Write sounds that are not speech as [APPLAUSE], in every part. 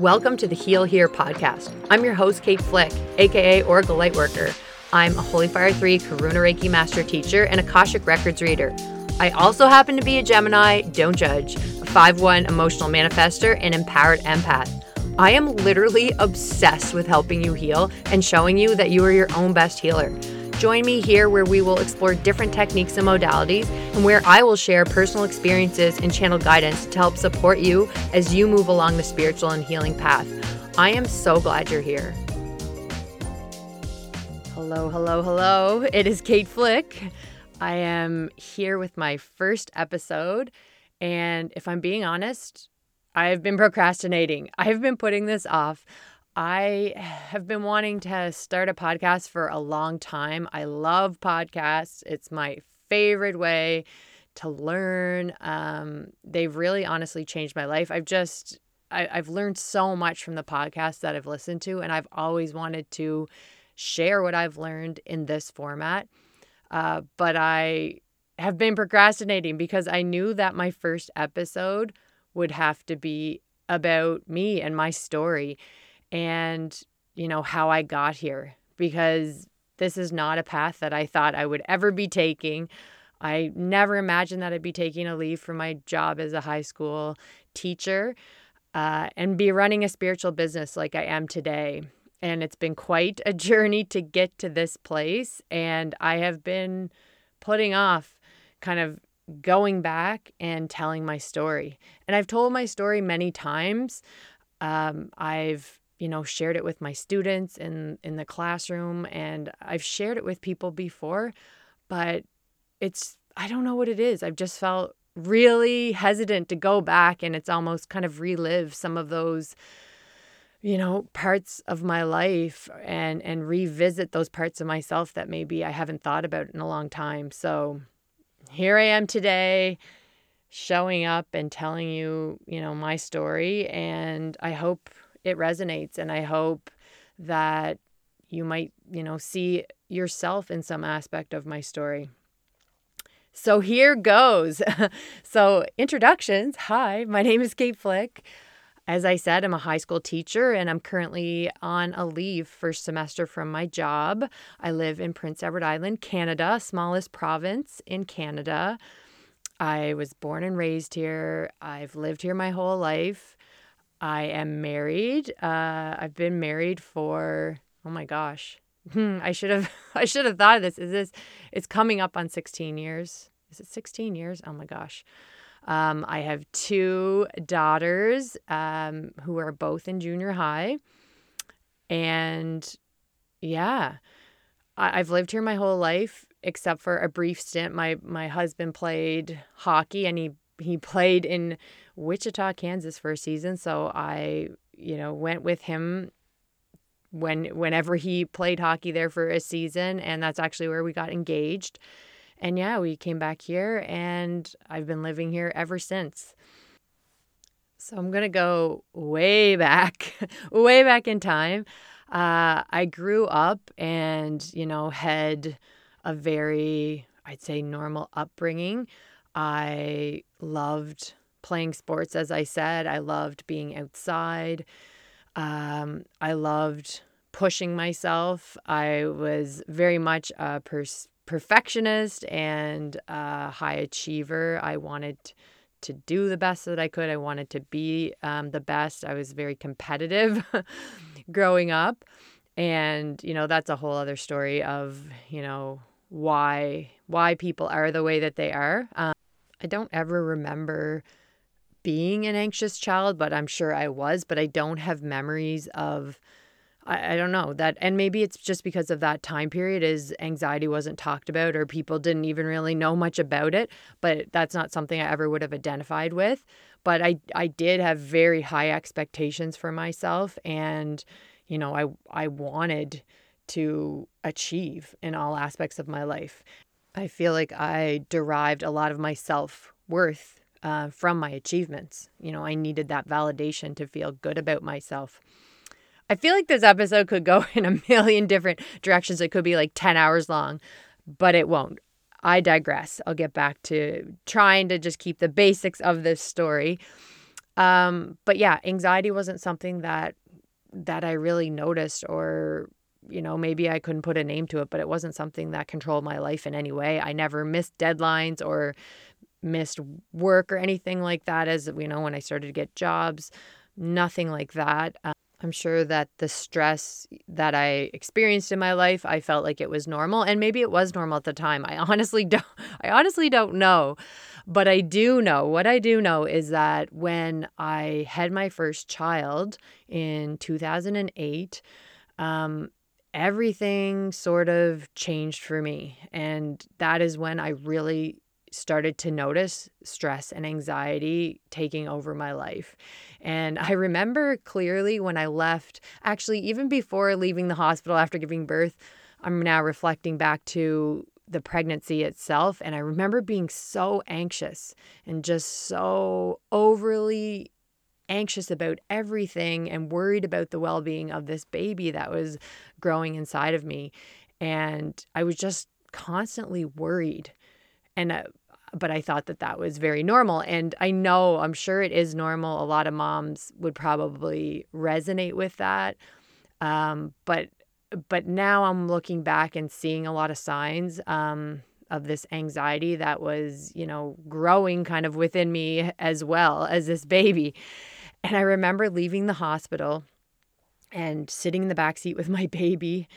Welcome to the Heal Here podcast. I'm your host, Kate Flick, aka Oracle Lightworker. I'm a Holy Fire 3 Karuna Reiki Master Teacher and Akashic Records reader. I also happen to be a Gemini, don't judge, a 5 1 emotional manifester, and empowered empath. I am literally obsessed with helping you heal and showing you that you are your own best healer. Join me here where we will explore different techniques and modalities, and where I will share personal experiences and channel guidance to help support you as you move along the spiritual and healing path. I am so glad you're here. Hello, hello, hello. It is Kate Flick. I am here with my first episode, and if I'm being honest, I've been procrastinating. I've been putting this off. I have been wanting to start a podcast for a long time. I love podcasts, it's my favorite way to learn. Um, they've really honestly changed my life. I've just, I, I've learned so much from the podcasts that I've listened to, and I've always wanted to share what I've learned in this format. Uh, but I have been procrastinating because I knew that my first episode would have to be about me and my story and, you know, how I got here because this is not a path that I thought I would ever be taking. I never imagined that I'd be taking a leave from my job as a high school teacher uh, and be running a spiritual business like I am today. And it's been quite a [LAUGHS] journey to get to this place. And I have been putting off kind of going back and telling my story. And I've told my story many times. Um, I've you know shared it with my students in in the classroom and I've shared it with people before but it's I don't know what it is. I've just felt really hesitant to go back and it's almost kind of relive some of those you know parts of my life and and revisit those parts of myself that maybe I haven't thought about in a long time. So here I am today showing up and telling you you know my story and I hope it resonates and I hope that you might, you know, see yourself in some aspect of my story. So here goes. [LAUGHS] so, introductions. Hi, my name is Kate Flick. As I said, I'm a high school teacher and I'm currently on a leave first semester from my job. I live in Prince Edward Island, Canada, smallest province in Canada. I was born and raised here. I've lived here my whole life. I am married. Uh, I've been married for oh my gosh, [LAUGHS] hmm, I should have [LAUGHS] I should have thought of this. Is this? It's coming up on 16 years. Is it 16 years? Oh my gosh. Um, I have two daughters um, who are both in junior high, and yeah, I, I've lived here my whole life except for a brief stint. My my husband played hockey and he he played in Wichita, Kansas for a season. So I, you know, went with him when whenever he played hockey there for a season and that's actually where we got engaged. And yeah, we came back here and I've been living here ever since. So I'm going to go way back, [LAUGHS] way back in time. Uh, I grew up and, you know, had a very, I'd say, normal upbringing. I loved playing sports, as I said. I loved being outside. Um, I loved pushing myself. I was very much a pers- perfectionist and a high achiever. I wanted to do the best that I could. I wanted to be um, the best. I was very competitive [LAUGHS] growing up. And, you know, that's a whole other story of, you know, why why people are the way that they are. Um, I don't ever remember being an anxious child, but I'm sure I was, but I don't have memories of I, I don't know that and maybe it's just because of that time period is anxiety wasn't talked about or people didn't even really know much about it, but that's not something I ever would have identified with. But I I did have very high expectations for myself and you know, I I wanted to achieve in all aspects of my life. I feel like I derived a lot of my self worth uh, from my achievements. You know, I needed that validation to feel good about myself. I feel like this episode could go [LAUGHS] in a million different directions. It could be like 10 hours long, but it won't. I digress. I'll get back to trying to just keep the basics of this story. Um, but yeah, anxiety wasn't something that that I really noticed or you know, maybe I couldn't put a name to it, but it wasn't something that controlled my life in any way. I never missed deadlines or missed work or anything like that as you know when I started to get jobs, nothing like that. Um, I'm sure that the stress that I experienced in my life, I felt like it was normal and maybe it was normal at the time. I [LAUGHS] honestly don't I honestly don't know. But I do know, what I do know is that when I had my first child in 2008, um, everything sort of changed for me. And that is when I really started to notice stress and anxiety taking over my life. And I remember clearly when I left, actually, even before leaving the hospital after giving birth, I'm now reflecting back to the pregnancy itself. And I remember being so anxious and just so overly anxious about everything and worried about the well being of this baby that was growing inside of me. And I was just constantly worried. And uh, but I thought that that was very normal. And I know, I'm sure it is normal. A lot of moms would probably resonate with that. Um, but but now I'm looking back and seeing a lot of signs um, of this anxiety that was, you know, growing kind of within me as well as this baby. And I remember leaving the hospital and sitting in the back seat with my baby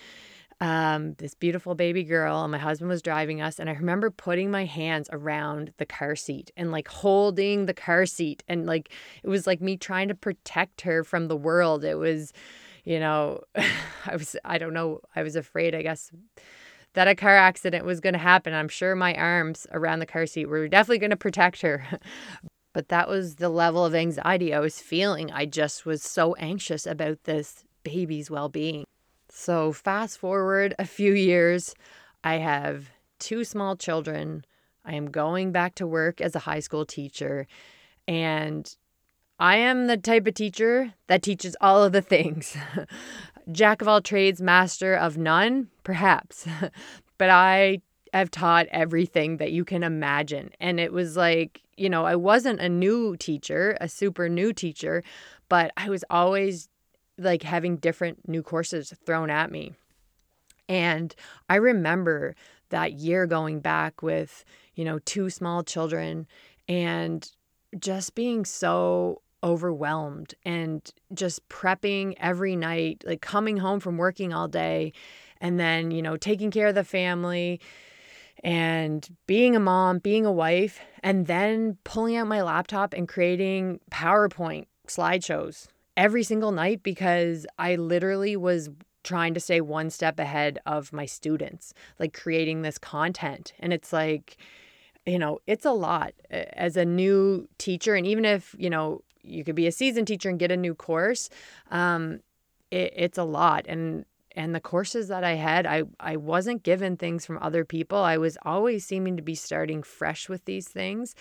um, this beautiful baby girl, and my husband was driving us. And I remember putting my hands around the car seat and like holding the car seat. And like it was like me trying to protect her from the world. It was, you know, [LAUGHS] I was, I don't know, I was afraid, I guess, that a car accident was going to happen. I'm sure my arms around the car seat were definitely going to protect her. [LAUGHS] but that was the level of anxiety I was feeling. I just was so anxious about this baby's well being. So, fast forward a few years, I have two small children. I am going back to work as a high school teacher. And I am the type of teacher that teaches all of the things. [LAUGHS] Jack of all trades, master of none, perhaps. [LAUGHS] but I have taught everything that you can imagine. And it was like, you know, I wasn't a new teacher, a super new teacher, but I was always like having different new courses thrown at me. And I remember that year going back with, you know, two small children and just being so overwhelmed and just prepping every night, like coming home from working all day and then, you know, taking care of the family and being a mom, being a wife, and then pulling out my laptop and creating PowerPoint slideshows every single night because I literally was trying to stay one step ahead of my students, like creating this content. And it's like, you know, it's a lot as a new teacher. And even if, you know, you could be a seasoned teacher and get a new course, um, it, it's a lot. And and the courses that I had, I, I wasn't given things from other people. I was always seeming to be starting fresh with these things.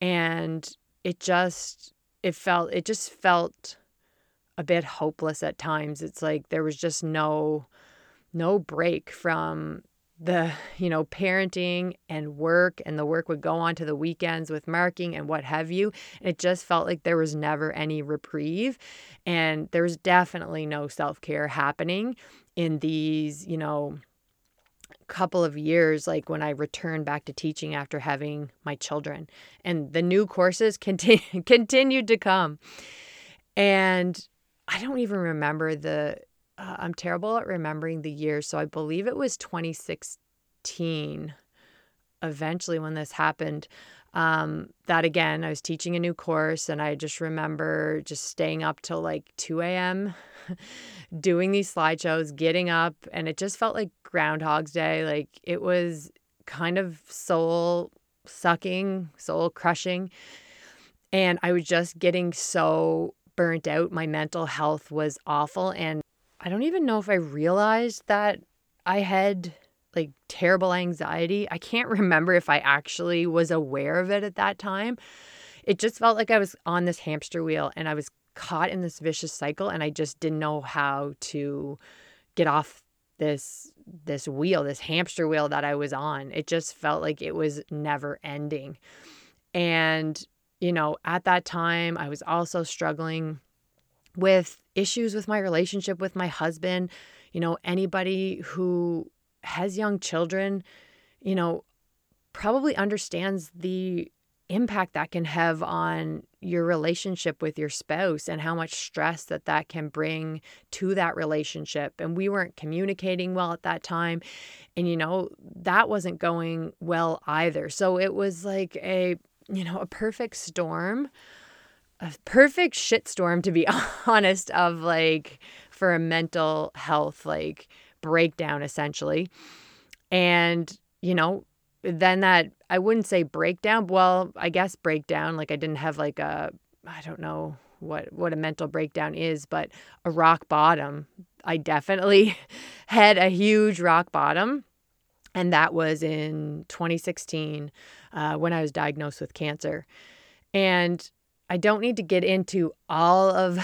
And it just, it felt, it just felt a bit hopeless at times. It's like there was just no no break from the you know parenting and work and the work would go on to the weekends with marking and what have you. And it just felt like there was never any reprieve and there was definitely no self-care happening in these you know couple of years like when i returned back to teaching after having my children. And the new courses continue, [LAUGHS] continued to come. And I don't even remember the. Uh, I'm terrible at remembering the year, so I believe it was 2016. Eventually, when this happened, um, that again, I was teaching a new course, and I just remember just staying up till like 2 a.m. [LAUGHS] doing these slideshows, getting up, and it just felt like Groundhog's Day. Like it was kind of soul sucking, soul crushing. And I was just getting so burnt out. My mental health was awful. And I don't even know if I realized that I had like terrible anxiety. I can't [LAUGHS] remember if I actually was aware of it at that time. It just felt like I was on this hamster wheel and I was caught in this vicious cycle and I just didn't know how to get off this this wheel, this hamster wheel that I was on. It just felt like it was never ending. And you know, at that time, I was also struggling with issues with my relationship with my husband. You know, anybody who has young children, you know, probably understands the impact that can have on your relationship with your spouse and how much stress that that can bring to that relationship. And we weren't communicating well at that time. And you know that wasn't going well either. So it was like a you know a perfect storm a perfect shitstorm to be [LAUGHS] honest of like for a mental health like breakdown essentially and you know then that I wouldn't say breakdown. Well, I guess breakdown. Like I didn't have like a I don't know what what a mental breakdown is, but a rock bottom. I definitely [LAUGHS] had a huge rock bottom, and that was in 2016 uh, when I was diagnosed with cancer. And I don't need to get into all of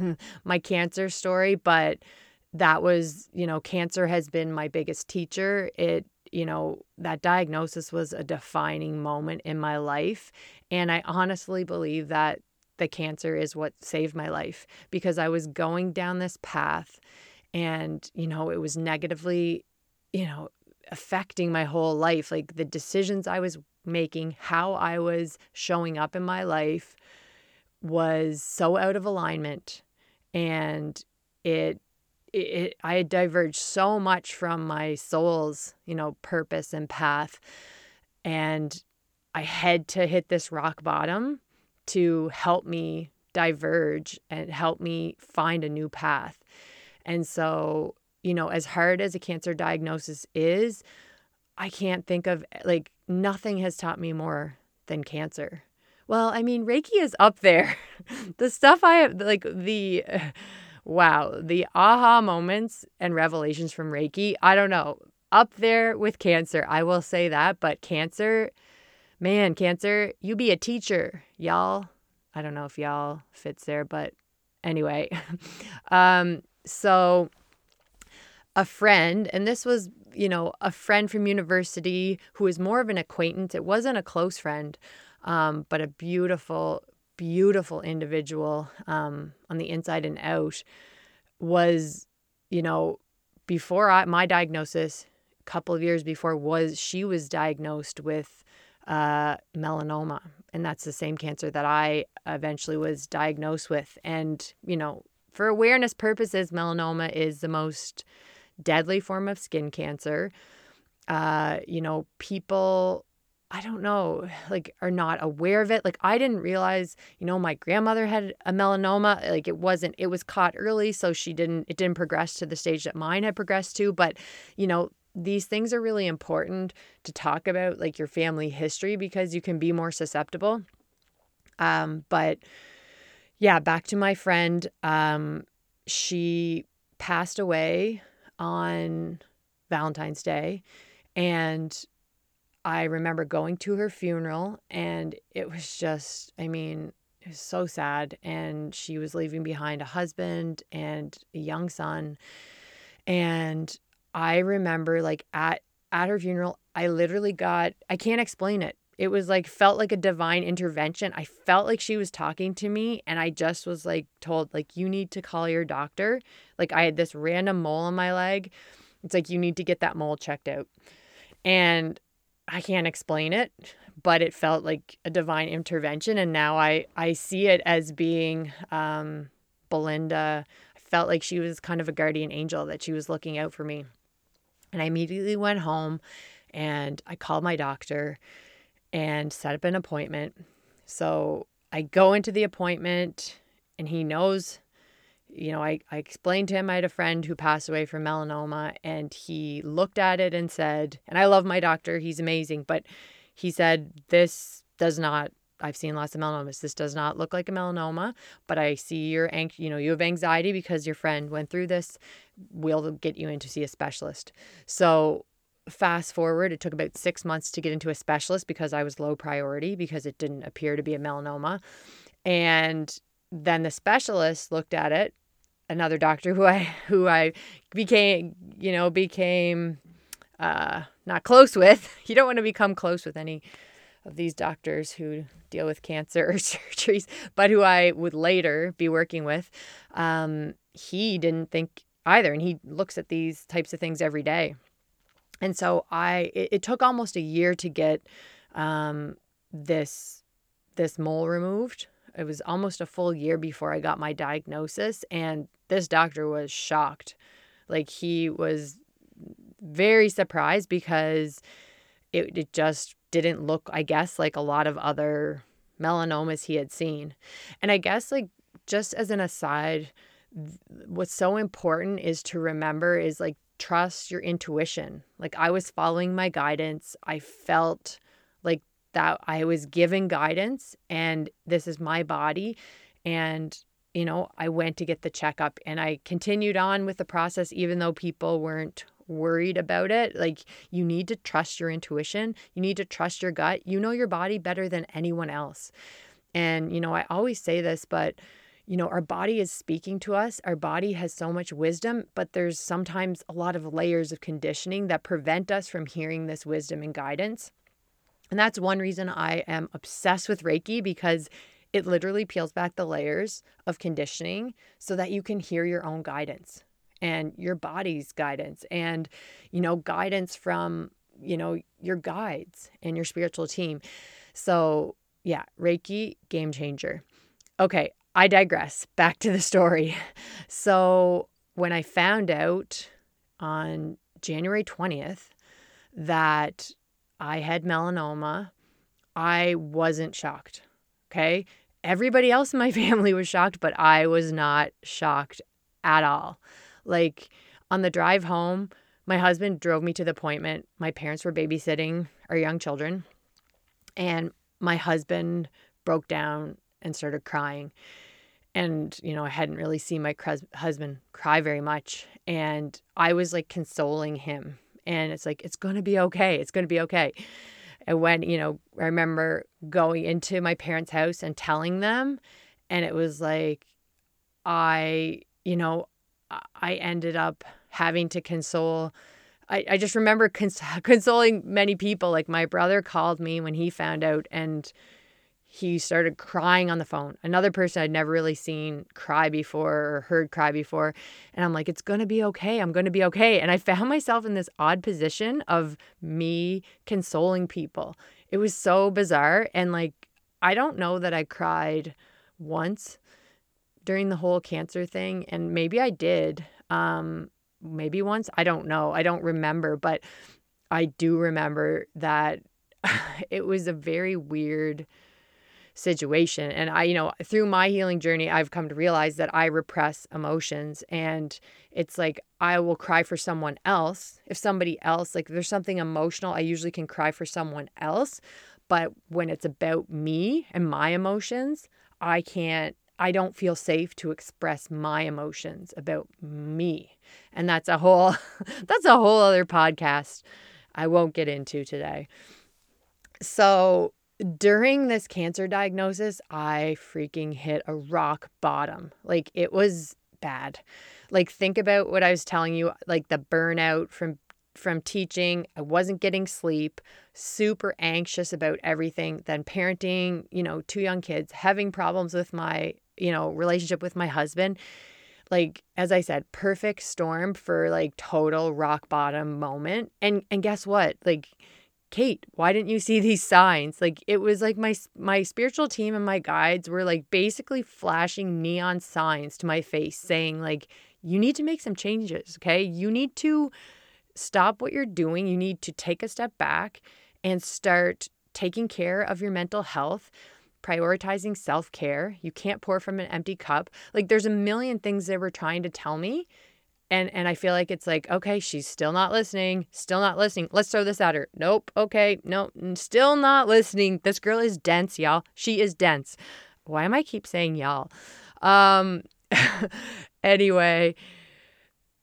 [LAUGHS] my cancer story, but that was, you know, cancer has been my biggest teacher. It you know, that diagnosis was a defining moment in my life. And I honestly believe that the cancer is what saved my life because I was going down this path and, you know, it was negatively, you know, affecting my whole life. Like the decisions I was making, how I was showing up in my life was so out of alignment. And it it, I had diverged so much from my soul's, you know, purpose and path. And I had to hit this rock bottom to help me diverge and help me find a new path. And so, you know, as hard as a cancer diagnosis is, I can't think of like nothing has taught me more than cancer. Well, I mean, Reiki is up there. [LAUGHS] the stuff I have, like the, [LAUGHS] wow, the aha moments and revelations from Reiki, I don't know, up there with cancer. I will say that, but cancer, man, cancer, you be a teacher, y'all. I don't know if y'all fits there, but anyway. [LAUGHS] um, so a friend, and this was, you know, a friend from university who was more of an acquaintance. It wasn't a close friend, um, but a beautiful, beautiful individual um, on the inside and out was, you know, before I, my diagnosis, a couple of years before, was she was diagnosed with uh, melanoma. And that's the same cancer that I eventually was diagnosed with. And, you know, for awareness purposes, melanoma is the most deadly form of skin cancer. Uh, you know, people I don't know, like are not aware of it. Like I didn't realize, you know, my grandmother had a melanoma. Like it wasn't it was caught early, so she didn't it didn't progress to the stage that mine had progressed to, but you know, these things are really important to talk about like your family history because you can be more susceptible. Um but yeah, back to my friend, um she passed away on Valentine's Day and I remember going to her funeral and it was just, I mean, it was so sad. And she was leaving behind a husband and a young son. And I remember like at at her funeral, I literally got I can't explain it. It was like felt like a divine intervention. I felt like she was talking to me and I just was like told like you need to call your doctor. Like I had this random mole on my leg. It's like you need to get that mole checked out. And I can't explain it, but it felt like a divine intervention. And now I, I see it as being um, Belinda. I felt like she was kind of a guardian angel, that she was looking out for me. And I immediately went home and I called my doctor and set up an appointment. So I go into the appointment and he knows you know, I, I explained to him I had a friend who passed away from melanoma, and he looked at it and said, and I love my doctor, he's amazing, but he said, This does not, I've seen lots of melanomas. This does not look like a melanoma, but I see your, you know, you have anxiety because your friend went through this. We'll get you in to see a specialist. So fast forward, it took about six months to get into a specialist because I was low priority because it didn't appear to be a melanoma. And then the specialist looked at it another doctor who I [LAUGHS] who I became you know became uh, not close with. [LAUGHS] You don't want to become close with any of these doctors who deal with cancer or [LAUGHS] surgeries, but who I would later be working with, um, he didn't think either. And he looks at these types of things every day. And so I, it, it took almost a year to get um, this this mole removed. It was almost a full year before I got my diagnosis, and this doctor was shocked. Like he was very surprised because it, it just didn't look, I guess, like a lot of other melanomas he had seen. And I guess, like, just as an aside, what's so important is to remember is like trust your intuition. Like, I was following my guidance. I felt like that I was given guidance, and this is my body. And you know, I went to get the checkup and I continued on with the process, even though people weren't worried about it. Like, you need to trust your intuition. You need to trust your gut. You know your body better than anyone else. And, you know, I always say this, but, you know, our body is speaking to us. Our body has so much wisdom, but there's sometimes a lot of layers of conditioning that prevent us from hearing this wisdom and guidance. And that's one reason I am obsessed with Reiki because it literally peels back the layers of conditioning so that you can hear your own guidance and your body's guidance and you know guidance from you know your guides and your spiritual team so yeah reiki game changer okay i digress back to the story so when i found out on january 20th that i had melanoma i wasn't shocked okay everybody else in my [LAUGHS] family was shocked but i was not shocked at all like on the drive home, my husband drove me to the appointment. My parents were babysitting our young children. And my husband broke down and started crying. And, you know, I hadn't really seen my husband cry very much. And I was like consoling him. And it's like, it's going to be okay. It's going to be okay. And when, you know, I remember going into my parents' house and telling them, and it was like, I, you know, I ended up having to console. I, I just remember cons- [LAUGHS] consoling many people. Like my brother called me when he found out and he started crying on the phone. Another person I'd never really seen cry before or heard cry before. And I'm like, it's going to be okay. I'm going to be okay. And I found myself in this odd position of me consoling people. It was so bizarre. And like, I don't know that I cried once during the whole cancer thing, and maybe I did. Um, maybe once. I don't know. I don't remember, but I do remember that [LAUGHS] it was a very weird situation. And I, you know, through my healing journey, I've come to realize that I repress emotions. And it's like I will cry for someone else. If somebody else, like there's something emotional, I usually can cry for someone else. But when it's about me and my emotions, I can't I don't feel safe to express my emotions about me. And that's a whole [LAUGHS] that's a whole other podcast I won't get into today. So, during this cancer diagnosis, I freaking hit a rock bottom. Like it was bad. Like think about what I was telling you, like the burnout from from teaching. I wasn't getting sleep, super anxious about everything. Then parenting, you know, two young kids, having problems with my you know, relationship with my husband. Like as I said, perfect storm for like total rock bottom moment. And and guess what? Like Kate, why didn't you see these signs? Like it was like my my spiritual team and my guides were like basically flashing neon signs to my face saying like you need to make some changes, okay? You need to stop what you're doing. You need to take a step back and start taking care of your mental health prioritizing self care. You can't pour from an empty cup. Like there's a million things they were trying to tell me. And and I feel like it's like, okay, she's still not listening, still not listening. Let's throw this at her. Nope. Okay. Nope. Still not listening. This girl is dense, y'all. She is dense. Why am I keep saying y'all? Um [LAUGHS] anyway,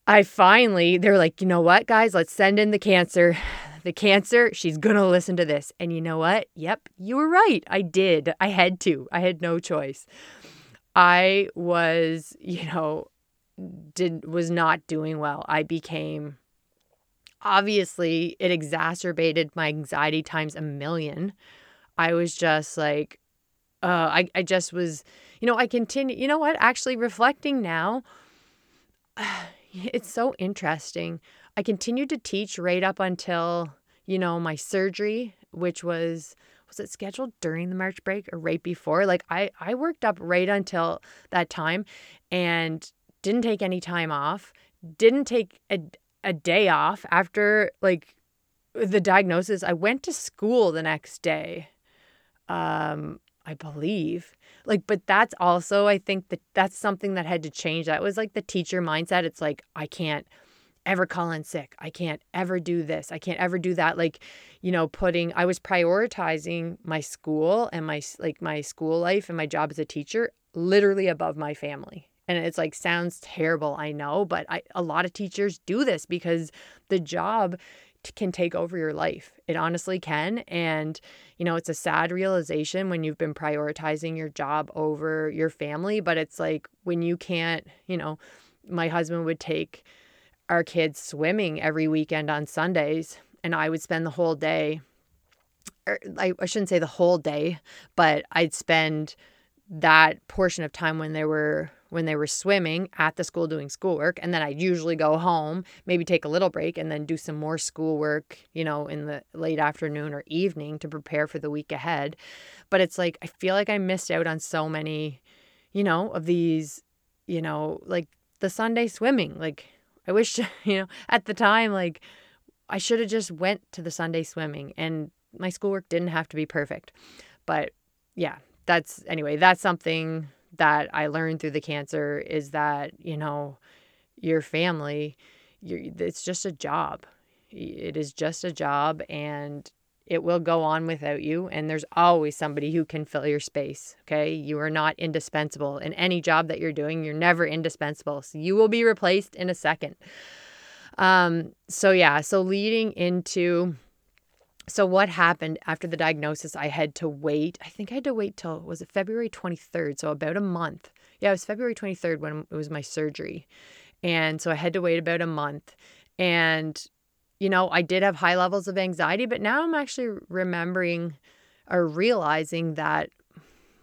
I finally they're like, you know what, guys, let's send in the cancer the cancer, she's to listen to this. And you know what? Yep, you were right. I did. I had to. I had no choice. I was, you know, did was not doing well. I became obviously it exacerbated my anxiety times a million. I was just like, uh, I, I just was, you know, I continue, you know what? Actually, reflecting now, [SIGHS] it's so interesting. I continued to teach right up until, you know, my surgery, which was, was it scheduled during the March break or right before? Like I, I worked up right until that time and didn't take any time off, didn't take a, a day off after like the diagnosis. I went to school the next day. Um, I believe. Like, but that's also, I think that that's something that had to change. That was like the teacher mindset. It's like, I can't ever call in sick. I can't ever do this. I can't ever do that. Like, you know, putting, I was prioritizing my school and my, like, my school life and my job as a teacher literally above my family. And it's like, sounds terrible, I know, but I, a lot of teachers do this because the job can take over your life. It honestly can. And, you know, it's a sad realization when you've been prioritizing your job over your family. But it's like when you can't, you know, my husband would take our kids swimming every weekend on Sundays, and I would spend the whole day. Er, I, I shouldn't say the whole day, but I'd spend that portion of time when they were when they were swimming at the school doing schoolwork and then I'd usually go home, maybe take a little break and then do some more schoolwork, you know, in the late afternoon or evening to prepare for the week ahead. But it's like I feel like I missed out on so many, you know, of these, you know, like the Sunday swimming. Like I wish, [LAUGHS] you know, at the time like I should have just went to the Sunday swimming and my schoolwork didn't have to be perfect. But yeah, that's anyway, that's something that I learned through the cancer is that, you know, your family, it's just a job. It is just a job and it will go on without you. And there's always somebody who can fill your space. Okay. You are not indispensable in any job that you're doing. You're never indispensable. So you will be replaced in a second. Um, so yeah, so leading into so what happened after the diagnosis i had to wait i think i had to wait till was it february 23rd so about a month. Yeah it was february 23rd when it was my surgery. And so i had to wait about a month. And you know i did have high levels of anxiety but now i'm actually remembering or realizing that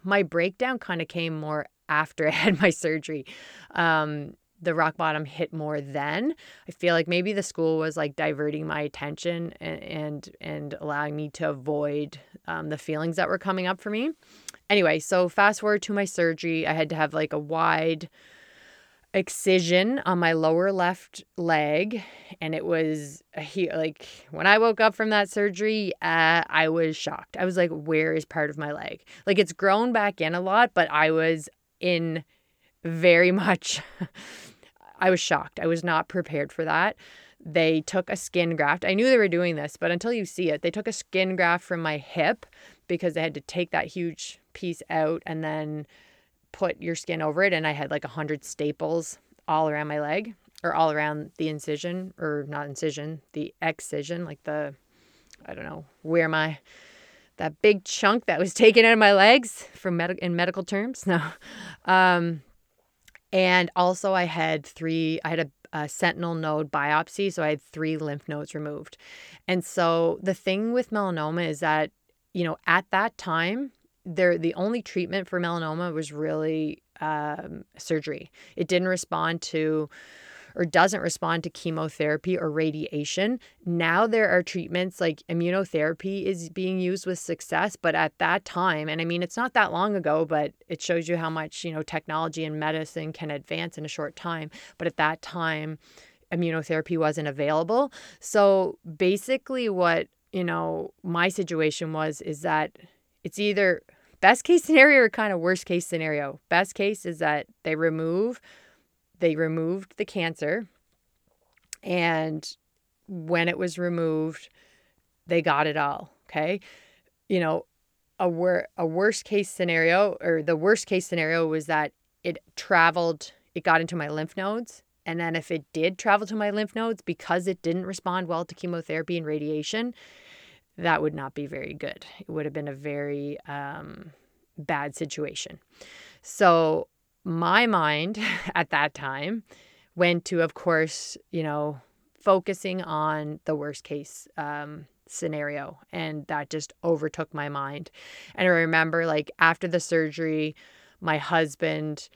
my breakdown kind of came more after [LAUGHS] i had my surgery. Um, the rock bottom hit more then. I feel like maybe the school was like diverting my attention and and, and allowing me to avoid um, the feelings that were coming up for me. Anyway, so fast forward to my surgery, I had to have like a wide excision on my lower left leg and it was he like when i woke up from that surgery uh, i was shocked i was like where is part of my leg like it's grown back in a lot but i was in very [LAUGHS] much I was shocked. I was not prepared for that. They took a skin graft. I knew they were doing this, but until you see it, they took a skin graft from my hip because they had to take that huge piece out and then put your skin over it. And I had like a hundred staples all around my leg or all around the incision or not incision, the excision, like the, I don't know, where my, that big chunk that was taken out of my legs from med- in medical terms. [LAUGHS] No. Um, and also, I had three, I had a, a, sentinel node biopsy. So I had three lymph nodes removed. And so the thing with melanoma is that, you know, at that time, there the only treatment for melanoma was really um, surgery. It didn't respond to or doesn't respond to chemotherapy or radiation. Now there are treatments like immunotherapy is being used with success, but at that time, and I mean it's not that long ago, but it shows you how much, you know, technology and medicine can advance in a short time, but at that time immunotherapy wasn't available. So basically what, you know, my situation was is that it's either best case scenario or kind of worst case scenario. Best case is that they remove they removed the cancer and when it was removed they got it all okay? You know a wor- a worst case scenario or the worst case scenario was that it traveled it got into my lymph nodes and then if it did travel to my lymph nodes because it didn't respond well to chemotherapy and radiation that would not be very good. It would have been a very um, bad situation. So my mind [LAUGHS] at that time went to, of course, you know, focusing on the worst case um, scenario and that just overtook my mind. And i remember like after the surgery my husband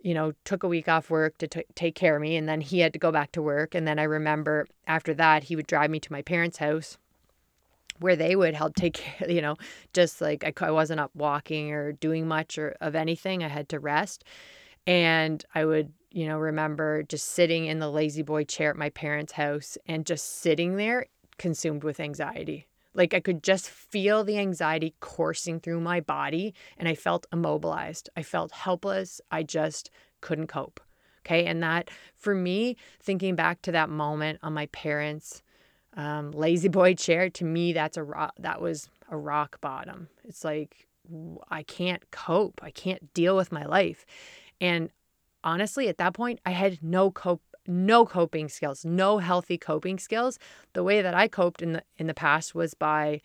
you know took a week off work to t- take care of me and then he had to go back to work. And then i remember after that he would drive me to my parents house where they would help take care, [LAUGHS] you know, just like I, I wasn't up walking or doing much or of anything. I had to rest. And I would, you know, remember just sitting in the lazy boy chair at my parents' house and just sitting there consumed with anxiety. Like I could just feel the anxiety coursing through my body and I felt immobilized. I felt helpless. I just couldn't cope. Okay. And that for me, thinking back to that moment on my parents' um, lazy boy chair to me that's a rock that was a rock bottom. It's like i can't cope. I can't deal with my life. And honestly at that point i had no cope no coping skills no healthy coping skills. The way that i coped in the in the past was by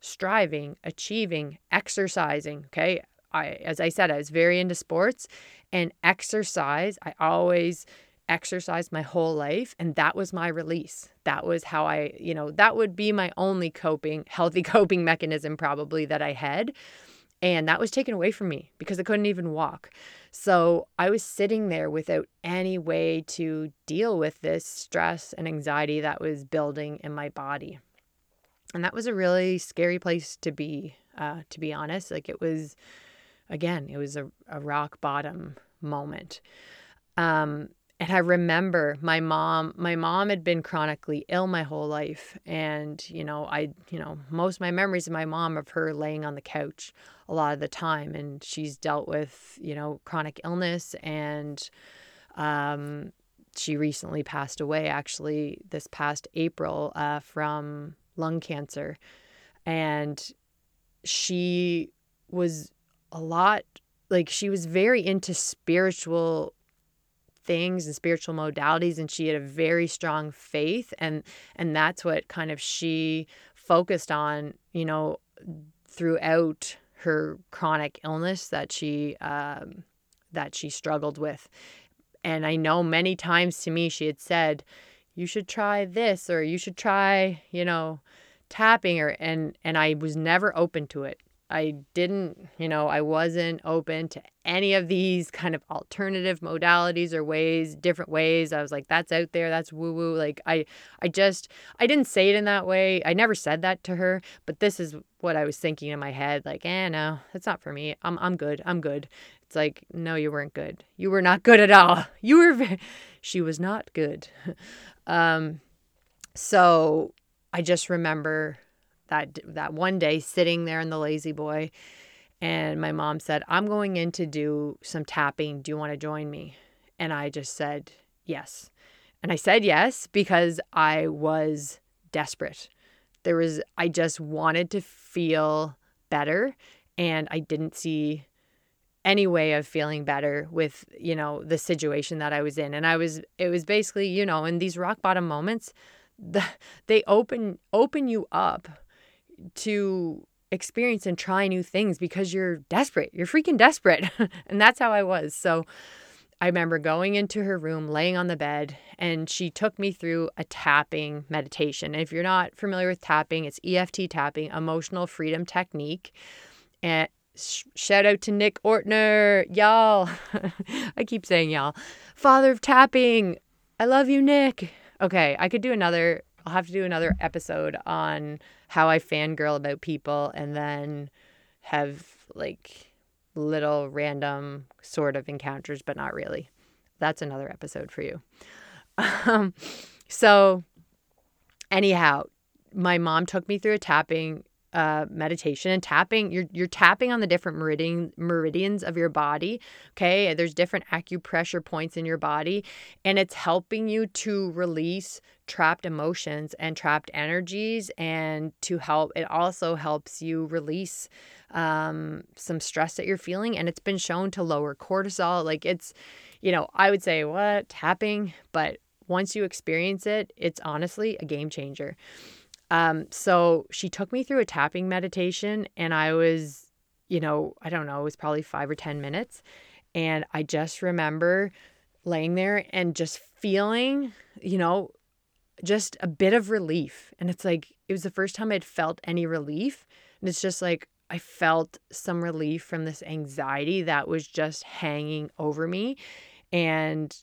striving achieving exercising okay? I as i said i was very into sports and exercise i always exercised my whole life and that was my release. That was how I, you know, that would be my only coping, healthy [LAUGHS] coping mechanism probably that I had. And that was taken away from me because I couldn't even walk. So I was sitting there without any way to deal with this stress and anxiety that was building in my body. And that was a really scary place to be, uh, to be honest. Like it was, again, it was a, a rock bottom moment. Um, and I remember my mom, my mom had been chronically ill my whole life. And, you know, I, you know, most of my memories of my mom of her laying on the couch a lot of the time. And she's dealt with, you know, chronic illness. And um, she recently passed away, actually, this past April uh, from lung cancer. And she was a lot like she was very into spiritual things and spiritual modalities and she had a very strong faith and and that's what kind of she focused on you know throughout her chronic illness that she um, that she struggled with. And i know many times to me she had said you should try this or you should try you know tapping or and and i was never open to it I didn't, you know, I wasn't open to any of these kind of alternative modalities or ways, different ways. I was like, that's out there, that's woo woo. Like I I just I didn't say it in that way. I never said that to her, but this is what I was thinking in my head, like, eh, no, that's not for me. I'm I'm good. I'm good. It's like, no, you weren't good. You were not good at all. [LAUGHS] You were very, she was not good. [LAUGHS] um so I just remember that that one day sitting there in the lazy boy and my mom said, "I'm going in to do some tapping. Do you want to join me?" And I just said, "Yes." And I said yes because I was desperate. There was I just wanted to feel better and I didn't see any way of feeling better with, you know, the situation that I was in. And I was it was basically, you know, in these rock bottom moments, the, they open open you up to experience and try new things because you're desperate. You're freaking desperate. [LAUGHS] and that's how I was. So I remember going into her room, laying on the bed, and she took me through a tapping meditation. And if you're not familiar with tapping, it's EFT tapping, emotional freedom technique. And shout out to Nick Ortner, y'all. [LAUGHS] I keep saying y'all. Father of tapping. I love you, Nick. Okay, I could do another I'll have to do another episode on how I fangirl about people and then have like little random sort of encounters, but not really. That's another episode for you. Um, so, anyhow, my mom took me through a tapping uh, meditation and tapping you're you're tapping on the different meridian meridians of your body okay? There's different acupressure points in your body and it's helping you to release trapped emotions and trapped energies and to help it also helps you release um, some stress that you're feeling and it's been shown to lower cortisol. Like it's you know i would say what? Tapping but once you experience it it's honestly a game changer um, so she took me through a tapping meditation, and I was, you know, I don't know, it was probably five or 10 minutes. And I just remember laying there and just feeling, you know, just a bit of relief. And it's like, it was the first time I'd felt any relief. And it's just like I felt some relief from this anxiety that was just hanging over me. And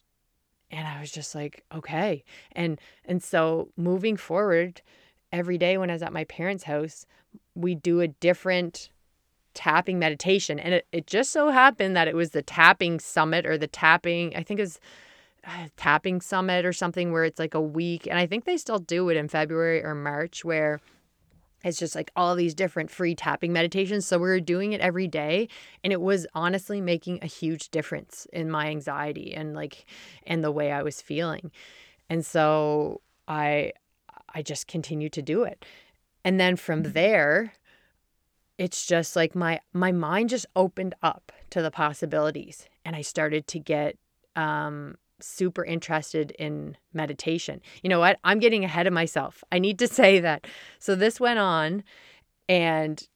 and I was just like, okay. And and so moving forward, every day when I was at my parents' house, we do a different tapping meditation. And it, it just so happened that it was the tapping summit or the tapping, I think it was uh, tapping summit or something where it's like a week. And I think they still do it in February or March where it's just like all these different free tapping meditations. So we were doing it every day and it was honestly making a huge difference in my anxiety and like and the way I was feeling. And so I I just continued to do it. And then from mm-hmm. there, it's just like my my mind just opened up to the possibilities and I started to get um super interested in meditation. You know what? I'm getting ahead of myself. I need to [LAUGHS] say that. So this went on and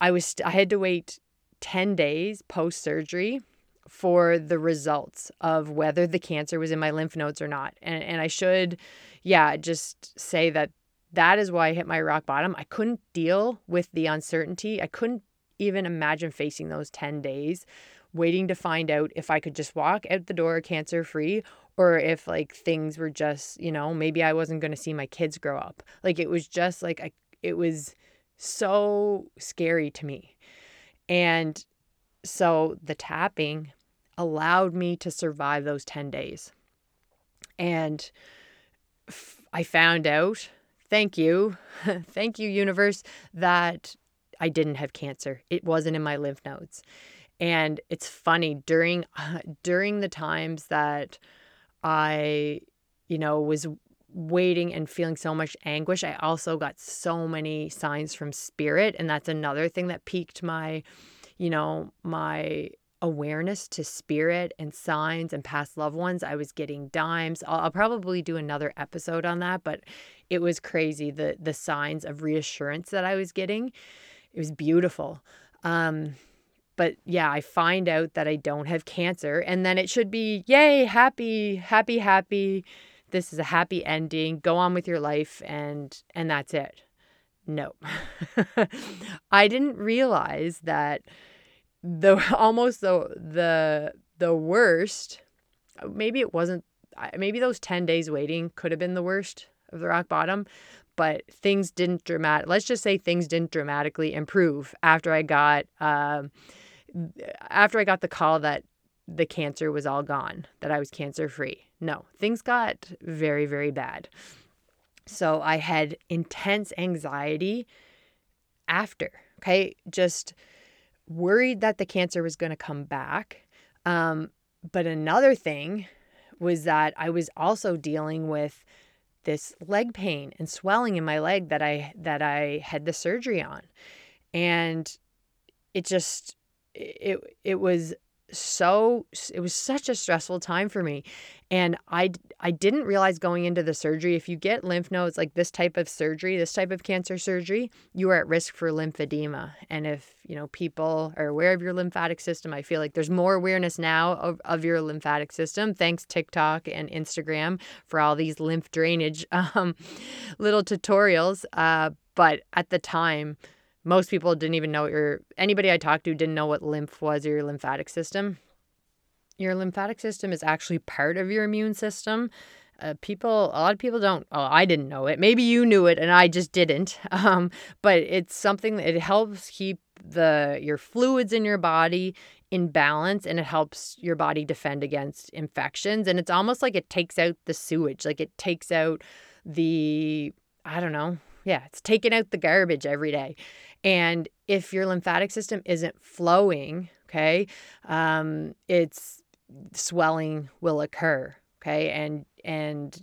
I was I had to wait 10 days post surgery for the results of whether the cancer was in my lymph nodes or not. And and I should yeah, just say that that is why I hit my rock bottom. I couldn't deal with the uncertainty. I couldn't even imagine facing those 10 days waiting to find out if I could just walk out the door cancer free or if like things were just, you know, maybe I wasn't going to see my kids grow up. Like it was just like I it was so scary to me. And so the tapping allowed me to survive those 10 days. And I found out, thank you, [LAUGHS] thank you, universe, that I didn't have cancer. It wasn't in my lymph nodes. And it's funny during [LAUGHS] during the times that I, you know, was waiting and feeling so much anguish, I also got so many signs from spirit, and that's another thing that piqued my, you know, my awareness to spirit and signs and past loved ones. I was getting dimes. I'll, I'll, probably do another episode on that, but it was crazy the the signs of reassurance that I was getting. It was beautiful. Um, but yeah, I find out that I don't have cancer, and then it should be yay, happy, happy, happy. This is a happy ending. Go on with your life, and and that's it. No, [LAUGHS] I didn't realize that the [LAUGHS] almost the the the worst maybe it wasn't maybe those 10 days waiting could have been the worst of the rock bottom but things didn't dramatic let's just say things didn't dramatically improve after i got um, after i got the call that the cancer was all gone that i was cancer free no things got very very bad. So i had intense anxiety after okay? Just worried that the cancer was going to come back. Um, but another thing was that I was also dealing with this leg pain and swelling in my leg that I that I had the surgery on. And it just it it was so it was such a stressful time for me and i i didn't realize going into the surgery if you get lymph nodes like this type of surgery this type of cancer surgery you are at risk for lymphedema and if you know people are aware of your lymphatic system i feel like there's more awareness now of, of your lymphatic system thanks tiktok and instagram for all these lymph drainage [LAUGHS] um, little tutorials uh, but at the time most people didn't even know your anybody I talked to didn't know what lymph was or your lymphatic system. Your lymphatic system is actually part of your immune system. Uh, people, a lot of people don't. Oh, I didn't know it. Maybe you knew it, and I just didn't. [LAUGHS] Um, but it's something that it helps keep the your fluids in your body in balance, and it helps your body defend against infections. And it's almost like it takes out the sewage, like it takes out the I don't know. Yeah, it's taking out the garbage every day. And if your lymphatic system isn't flowing, okay, um, it's swelling will occur. Okay. And, and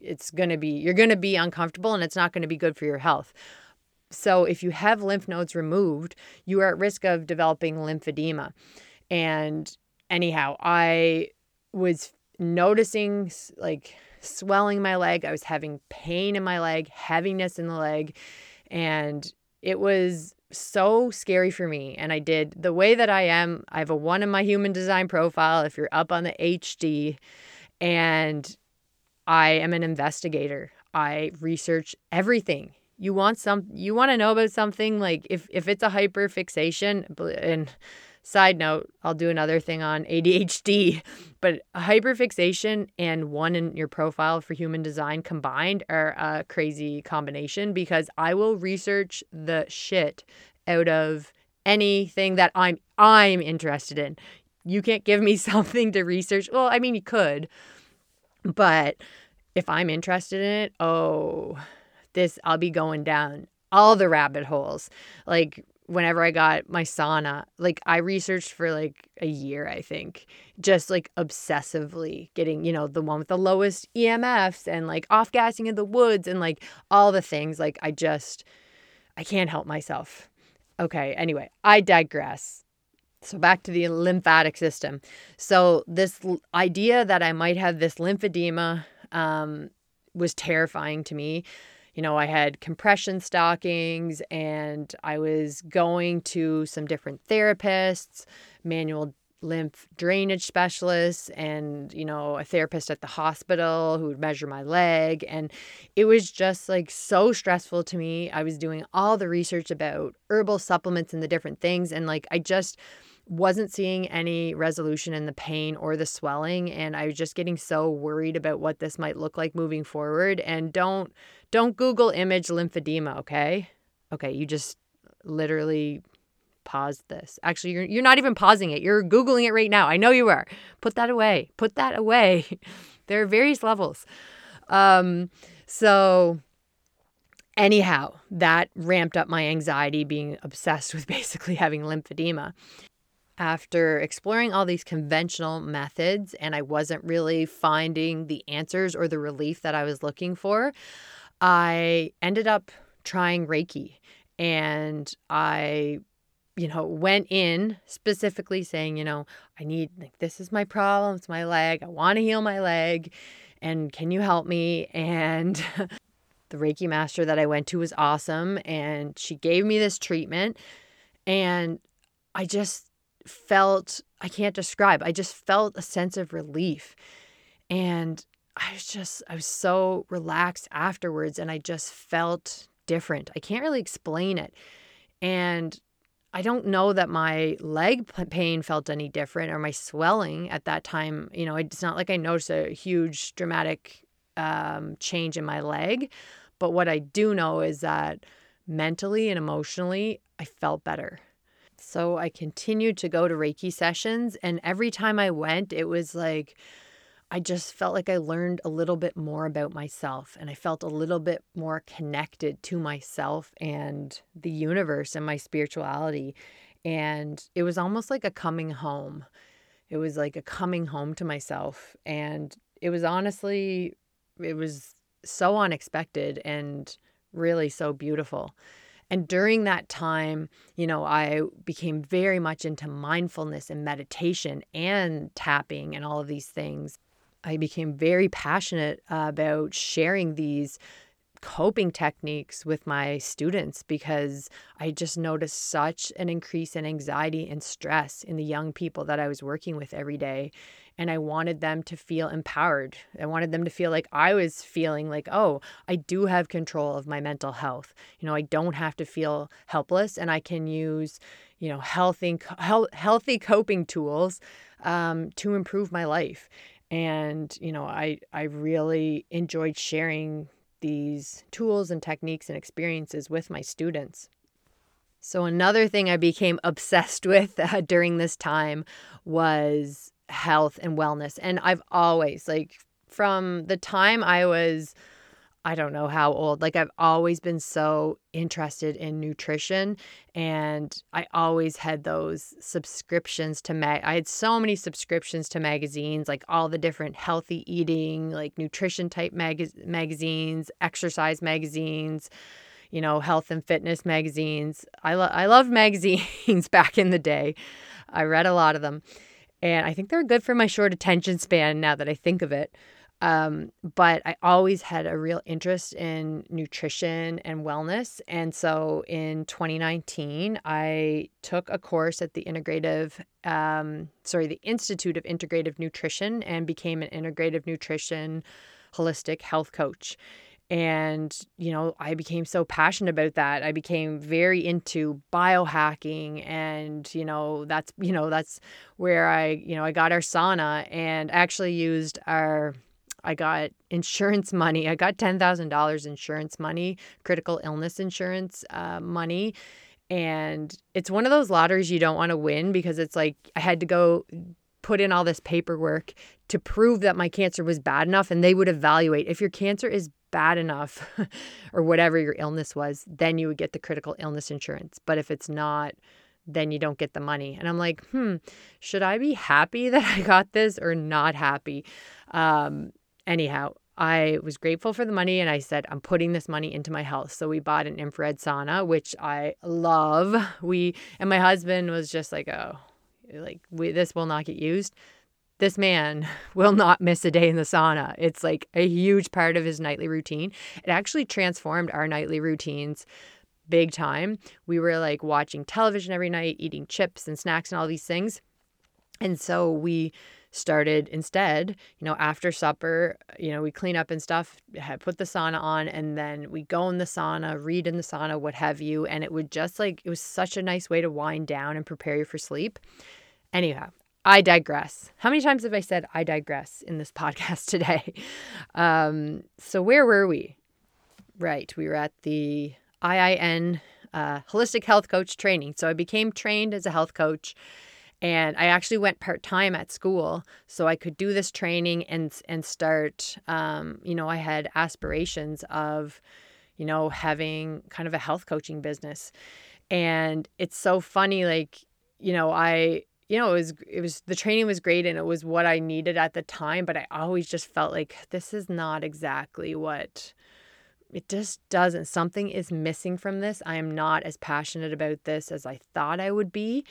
it's going to be, you're going to be uncomfortable and it's not going to be good for your health. So if you have lymph nodes removed, you are at risk of developing lymphedema. And anyhow, I was noticing like swelling my leg. I was having pain in my leg, heaviness in the leg, and it was so scary for me. And I did the way that I am. I have a one in my human design profile. If you're up on the HD, and I am an investigator, I research everything you want some you want to know about something like if if it's a hyper fixation and side note, I'll do another thing on ADHD, [LAUGHS] but hyperfixation and one in your profile for human design combined are a crazy combination because I will research the shit out of anything that I'm I'm interested in. You can't give me [LAUGHS] something to research. Well, I mean you could, but if I'm interested in it, oh, this I'll be going down all the rabbit holes. Like whenever I got my sauna, like I researched for like a year, I think, just like obsessively getting, you know, the one with the lowest EMFs and like off gassing in the woods and like all the things. Like I just, I can't help myself. Okay, anyway, I digress. So back to the lymphatic system. So this idea that I might have this lymphedema um, was terrifying to me. You know, I had compression stockings and I was going to some different therapists, manual lymph drainage specialists and you know a therapist at the hospital who would measure my leg and it was just like so stressful to me. I was doing all the research about herbal supplements and the different things and like i just wasn't seeing any resolution in the pain or the swelling and I was just getting so worried about what this might look like moving forward and don't don't google image lymphedema, okay? Okay, you just literally pause this. Actually, you're you're not even pausing it. You're googling it right now. I know you are. Put that away. Put that away. [LAUGHS] there are various levels. Um so anyhow, that ramped up my anxiety being obsessed [LAUGHS] with basically having lymphedema after exploring all these conventional methods and I wasn't really finding the answers or the relief that I was looking for, I ended up trying Reiki and I you know went in specifically saying, you know, I need like this is my problem, it's my leg. I want to heal my leg and can you help me? And [LAUGHS] the Reiki master that I went to was awesome and she gave me this treatment and I just felt, I can't describe, I just felt a sense of relief. And I was just, I was so relaxed afterwards and I just felt different. I can't really explain it. And I don't know that my leg pain felt any different or my swelling at that time. You know, it's not like I noticed a huge dramatic um, change in my leg. But what I do know is that mentally and emotionally, I felt better. So I continued to go to Reiki sessions. And every time I went, it was like, I just felt like I learned a little bit more about myself and I felt a little bit more connected to myself and the universe and my spirituality. And it was almost like a coming home. It was like a coming home to myself. And it was honestly, it was so unexpected and really so beautiful. And during that time, you know, I became very much into mindfulness and meditation and tapping and all of these things. I became very passionate about sharing these coping techniques with my students because I just noticed such an increase in anxiety and stress in the young people that I was working with every day and I wanted them to feel empowered. I wanted them to feel like I was feeling like, oh, I do have control of my mental health. You know, I don't have to feel helpless and I can use, you know, healthy, healthy coping tools um, to improve my life. And, you know, I, I really enjoyed sharing these tools and techniques and experiences with my students. So, another thing I became [LAUGHS] obsessed with uh, during this time was health and wellness. And I've always, like, from the time I was, I don't know how old, like, I've always been so interested in nutrition. And I always had those subscriptions to mag. I had so many subscriptions to magazines, like all the different healthy eating, like nutrition type mag- magazines, exercise magazines you know, health and fitness magazines. I I loved [LAUGHS] magazines back in the day. I read a lot of them. And I think they're good for my short attention span now that I think of it. Um, but I always had a real interest in nutrition and wellness. And so in 2019, I took a course at the Integrative, um, sorry, the Institute of Integrative Nutrition and became an integrative nutrition holistic health coach. And, you know, I became so passionate about that. I became very into biohacking and, you know, that's, you know, that's where I, you know, I got our sauna and actually used our I got insurance money. I got $10,000 insurance money, critical illness insurance uh, money. And it's one of those lotteries you don't want to win because it's like I had to go put in all this paperwork to prove that my cancer was bad enough and they would evaluate if your cancer is bad enough [LAUGHS] or whatever your illness was, then you would get the critical illness insurance. But if it's not, then you don't get the money. And I'm like, hmm, should I be happy [LAUGHS] that I got this or not happy? Um, anyhow, I was grateful for the money and I said, I'm putting this money into my health. So we bought an infrared sauna, which I love. We, and my husband was just like, oh, like, we, this will not get used. This man [LAUGHS] will not miss a day in the sauna. It's like a huge part of his nightly routine. It actually transformed our nightly routines big time. We were like watching television every night, eating chips and snacks and all these things. And so we started instead, you know, after supper, you know, we clean up and stuff, put the sauna on, and then we go in the sauna, read in the sauna, what have you. And it would just like, it was such a nice way to wind down and prepare you for sleep. Anyhow, I digress. How many times have I said I digress in this [LAUGHS] podcast today? Um, so, where were we? Right, we were at the IIN uh, Holistic Health Coach training. So, I became trained as a health coach and I actually went part time at school so I could do this training and and start. Um, you know, I had aspirations of, you know, having kind of a health coaching business, and it's so funny. Like, you know, I you know, it was it was the training was great and it was what I needed at the time, but I always just felt like this is not exactly what it just doesn't. Something is missing from this. I am not as passionate about this as I thought I would be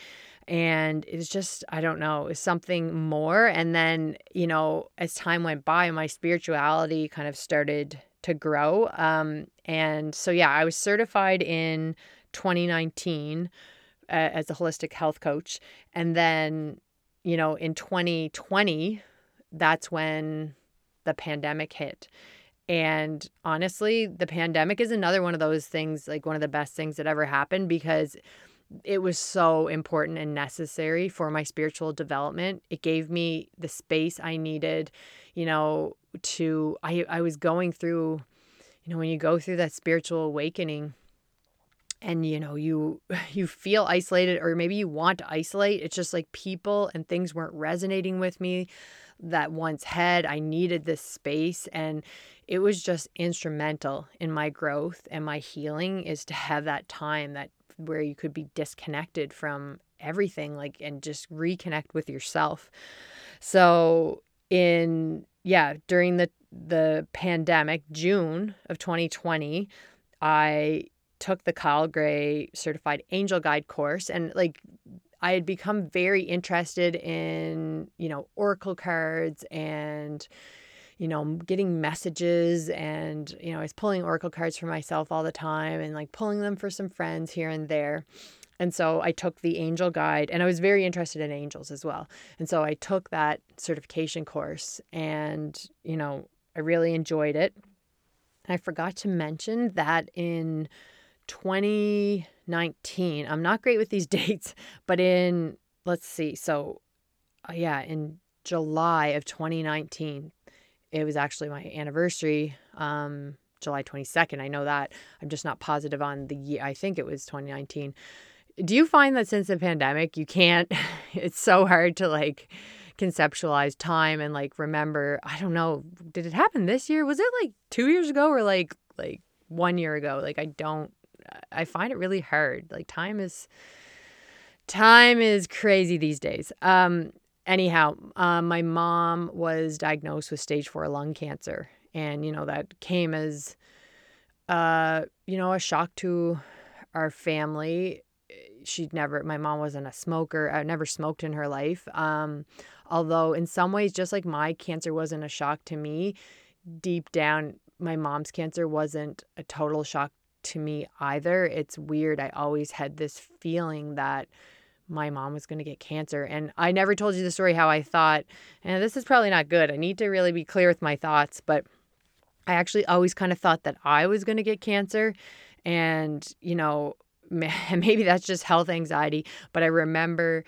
and it's just i don't know something more and then you know as time went by my spirituality kind of started to grow um, and so yeah i was certified in 2019 uh, as a holistic health coach and then you know in 2020 that's when the pandemic hit and honestly the pandemic is another one of those things like one of the best things that ever happened because it was so important and necessary for my spiritual development. It gave me the space I needed, you know, to I I was going through, you know, when you go through that spiritual awakening and you know, you [LAUGHS] you feel isolated or maybe you want to isolate. It's just like people and things weren't resonating with me that once had. I needed this space and it was just instrumental in my growth and my healing is to have that time that where you could be disconnected from everything like and just reconnect with yourself. So in yeah, during the the pandemic, June of 2020, I took the Kyle Gray certified angel guide course and like I had become very interested in, you know, oracle cards and you know, getting messages and, you know, I was pulling oracle cards for myself all the time and like pulling them for some friends here and there. And so I took the angel guide and I was very interested in angels as well. And so I took that certification course and, you know, I really enjoyed it. I forgot to mention that in 2019, I'm not great with these [LAUGHS] dates, but in, let's see, so uh, yeah, in July of 2019, it was actually my anniversary, um, July 22nd. I know that. I'm just not positive on the year. I think it was 2019. Do you find that since the pandemic, you can't, [LAUGHS] it's so hard to like conceptualize time and like remember, I don't know, did it happen this year? Was it like two years ago or like, like one year ago? Like, I don't, I find it really hard. Like, time is, time is crazy these days. Um, anyhow, um, my mom was diagnosed with stage four lung cancer. And, you know, that came as, uh, you know, a shock to our family. She'd never, my mom wasn't a smoker, I uh, never smoked in her life. Um, although, in some ways, just like my cancer wasn't a shock to me, deep down, my mom's cancer wasn't a total shock to me either. It's weird. I always had this feeling that my mom was going to get cancer. And I never told you the story how I thought, and this is probably not good. I need to really be clear with my thoughts. But I actually always kind of thought that I was going to get cancer. And, you know, [LAUGHS] maybe that's just health anxiety. But I remember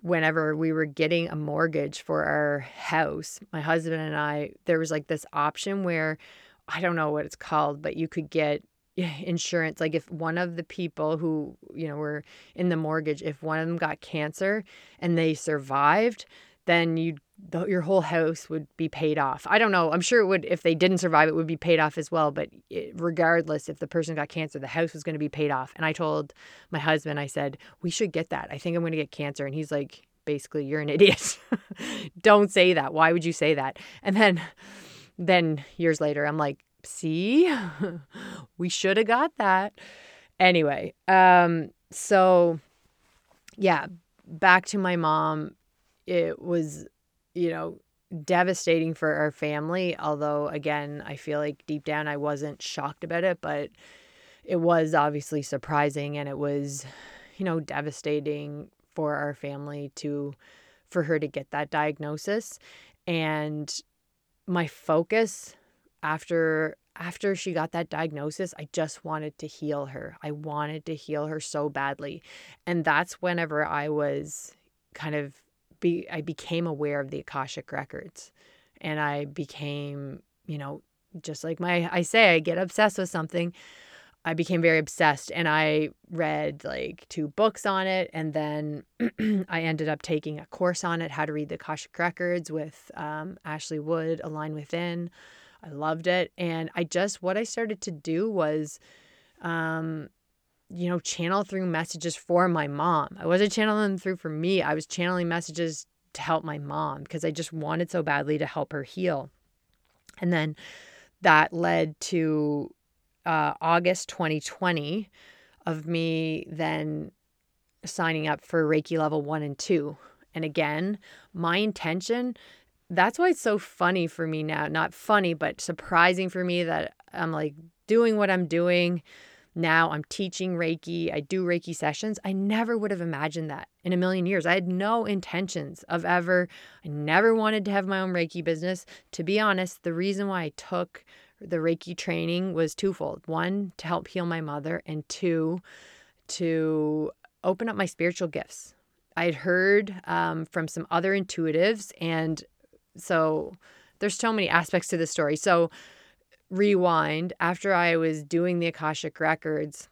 whenever we were getting a mortgage for our house, my husband and I, there was like this option where I don't know what it's called, but you could get insurance like if one of the people who you know were in the mortgage if one of them got cancer and they survived then you your whole house would be paid off. I don't know. I'm sure it would if they didn't survive it would be paid off as well, but it, regardless if the person got cancer, the house was going to be paid off. And I told my husband I said, "We should get that. I think I'm going to get cancer." And he's like, basically, "You're an [LAUGHS] idiot. don't say that. Why would you say that?" And then then years later, I'm like, "See? [LAUGHS] we should have got that." Anyway, um so yeah, back to my mom it was, you know, devastating for our family. Although, again, I feel like deep down I wasn't shocked about it, but it was obviously surprising and it was, you know, devastating for our family to, for her to get that diagnosis. And my focus after after she got that diagnosis, I just wanted to heal her. I wanted to heal her so badly. And that's whenever I was kind of be I became aware of the Akashic records and I became, you know, just like my I say I get obsessed with something. I became very obsessed and I read like two books on it and then [CLEARS THROAT] I ended up taking a course on it, how to read the Akashic records with um, Ashley Wood, Align Within. I loved it and I just what I started to do was um you know, channel through messages for my mom. I wasn't channeling them through for me. I was channeling messages to help my mom because I just wanted so badly to help her heal. And then that led to uh, August 2020 of me then signing up for Reiki level one and two. And again, my intention that's why it's so funny for me now. Not funny, but surprising for me that I'm like doing what I'm doing now I'm teaching Reiki, I do Reiki sessions. I never would have imagined that in a million years. I had no intentions of ever, I never wanted to have my own Reiki business. To be honest, the reason why I took the Reiki training was twofold one, to help heal my mother, and two, to open up my spiritual gifts. I had heard um, from some other intuitives, and so there's so many aspects to the story. So, rewind after I was doing the Akashic records,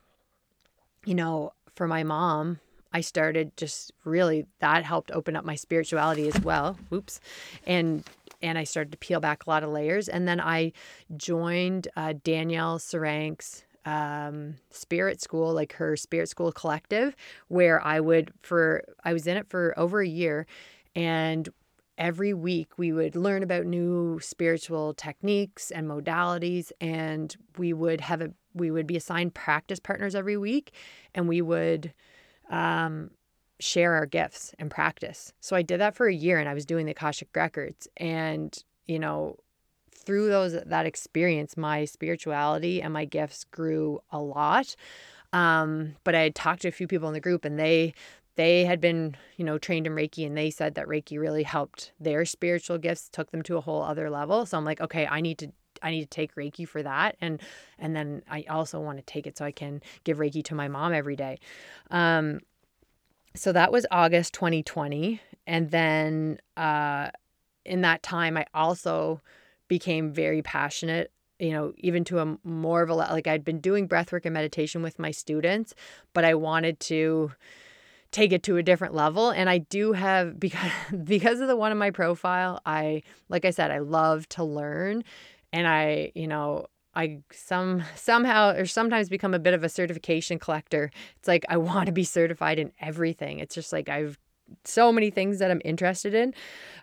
you know, for my mom, I started just really that helped open up my spirituality as well. Oops. And and I started to peel back a lot of layers. And then I joined uh, Danielle Serank's um, spirit school, like her spirit school collective, where I would for I was in it for over a year, and every week we would learn about new spiritual techniques and modalities and we would have a we would be assigned practice partners every week and we would um, share our gifts and practice. So i did that for a year and i was doing the akashic records and you know through those that experience my spirituality and my gifts grew a lot. Um, but i had talked to a few people in the group and they they had been, you know, trained in Reiki and they said that Reiki really helped their spiritual gifts, took them to a whole other level. So I'm like, okay, I need to I need to take Reiki for that. And and then I also want to take it so I can give Reiki to my mom every day. Um so that was August 2020. And then uh in that time I also became very passionate you know, even to a more of a like I'd been doing breathwork and meditation with my students, but I wanted to take it to a different level and i do have [LAUGHS] because because of the one in my profile i like i said i love to learn and i you know i some somehow or sometimes become a bit of a certification collector. It's like i want to be certified in everything. It's just like i've so many things that i'm interested in.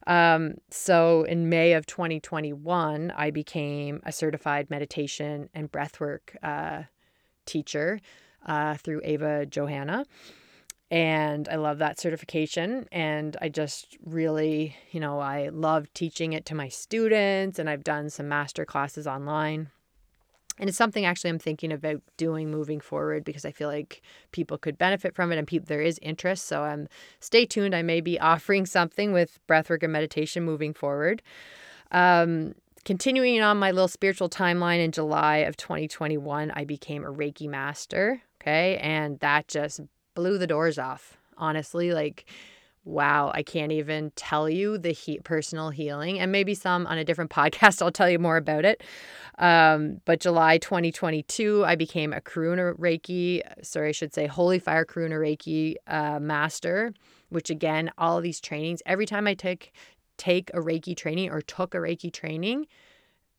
Um, so in may of 2021 i became a certified meditation and breathwork uh, teacher uh, through ava johanna and I love that certification. And I just really, you know, I love teaching it to my students, and I've done some master classes online. And it's something actually I'm thinking about doing moving forward because I feel like people could benefit from it and there is interest. So um stay tuned. I may be offering something with breathwork and meditation moving forward. Um continuing on my little spiritual timeline in July of 2021, I became a Reiki master. Okay. And that just blew the doors off. Honestly, like, wow, I can't even tell you the he- personal healing. And maybe some on a different [LAUGHS] podcast, I'll tell you more about it. Um, but July 2022, I became a Karuna Reiki, sorry, I should say Holy Fire Karuna Reiki uh, master, which again, all of these trainings, every time I take take a Reiki training or took a Reiki training,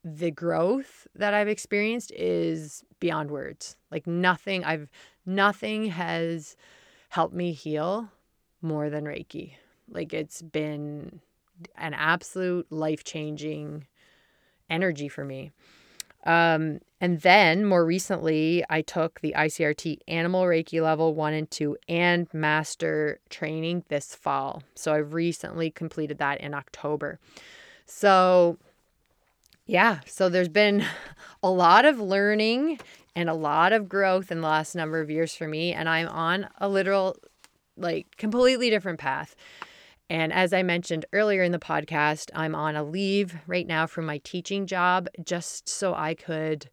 the growth that I've experienced is beyond words. Like nothing I've nothing has helped me heal more than Reiki. Like it's been an absolute life-changing energy for me. Um, and then more recently, I took the ICRT Animal Reiki Level 1 and 2 and Master training this fall. So I've recently completed that in October. So, yeah, so there's been [LAUGHS] a lot of learning and a lot of growth in the last number of years for me. And I'm on a literal, like, completely different path. And as I mentioned earlier in the podcast, I'm on a leave right now from my teaching job just so I could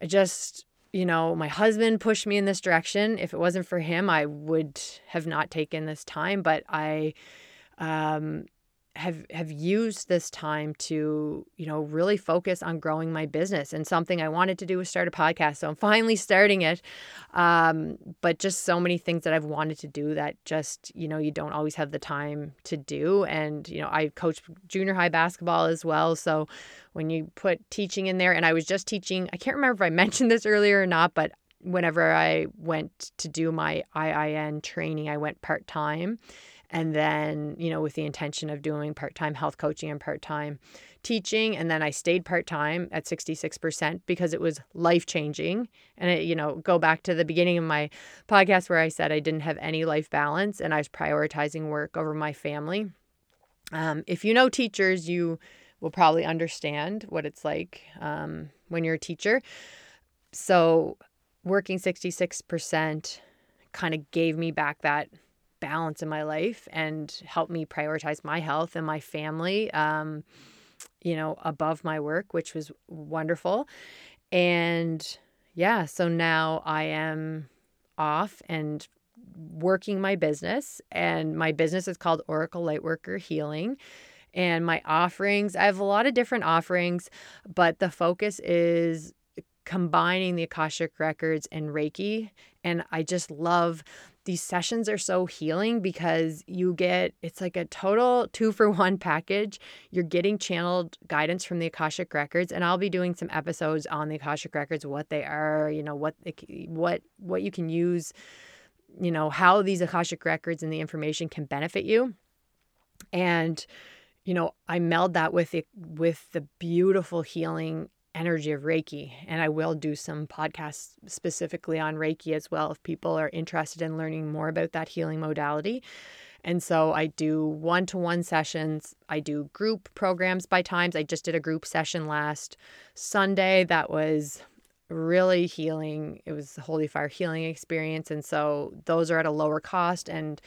I just, you know, my husband pushed me in this direction. If it wasn't for him, I would have not taken this time, but I um have have used this time to you know really focus on growing my business. And something i wanted to do was start a podcast so i'm [LAUGHS] finally starting it. Um, but just so many things that i've wanted to do that just you know you don't always have the time to do. And you know i coach junior high basketball as well. So when you put teaching in there and i was just teaching i can't remember if i [LAUGHS] mentioned this earlier or not but whenever i went to do my iin training i went part-time and then you know with the intention of doing part-time health coaching and part-time teaching and then i stayed part-time at 66% because it was life-changing. And it you know go back to the beginning of my podcast where i said i didn't have any life balance and i was prioritizing work over my family. Um, if you know teachers you will probably understand what it's like um, when you're a teacher. So working 66% kind of gave me back that balance in my life and help me prioritize my health and my family, um, you know, above my work, which was wonderful. And yeah, so now I am off and working my business, and my business is called Oracle Lightworker Healing. And my offerings, I have a lot of different offerings, but the focus is combining the Akashic Records and Reiki. And I just love these sessions are so healing because you get it's like a total [LAUGHS] two for one package. You're getting channeled guidance from the Akashic Records, and I'll be doing some episodes on the Akashic Records, what they are, you know, what what what you can use, you know, how these Akashic Records and the information can benefit you. And you know, I meld that with it with the beautiful healing energy of Reiki. And I will do some podcasts specifically on Reiki as well if people are interested in learning more about that healing modality. And so I do one to one sessions. I do group programs by times. I just did a group session last Sunday that was really healing. It was the Holy Fire healing experience. And so those are at a lower cost and,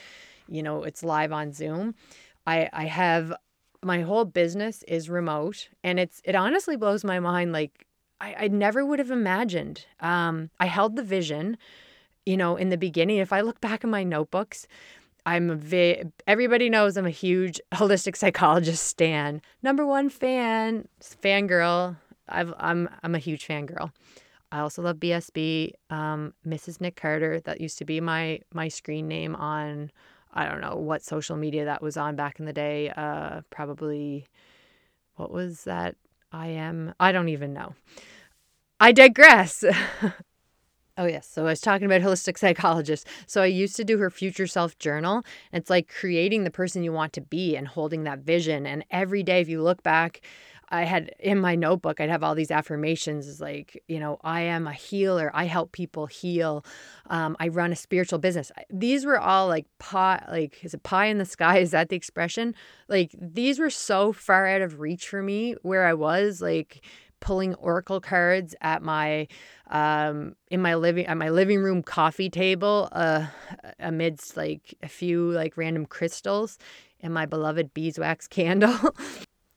you know, it's live on Zoom. I, I have my whole business is remote and it's it honestly blows my mind like I, I never would have imagined. Um, I held the vision, you know, in the beginning. If I look back in my notebooks, I'm a vi- everybody knows I'm a huge [LAUGHS] holistic psychologist stan. Number one fan, fangirl. I've, I'm I'm a huge fangirl. I also love BSB, um, Mrs. Nick Carter. That used to be my my screen name on I don't know what social media that was on back in the day. Uh, probably, what was that? I am, I don't even know. I digress. [LAUGHS] oh, yes. So I was talking about holistic psychologist. So I used to do her future self journal. It's like creating the person you want to be and holding that vision. And every day, if you look back, I had in my notebook, I'd have all these affirmations like, you know, I am a healer. I help people heal. Um, I run a spiritual business. These were all like pie, like, is it pie in the sky? [LAUGHS] Is that the expression? Like, these were so far out of reach for me where I was, like, pulling oracle cards at my um in my living at my living room coffee table uh amidst like a few like random crystals and my beloved beeswax [LAUGHS] candle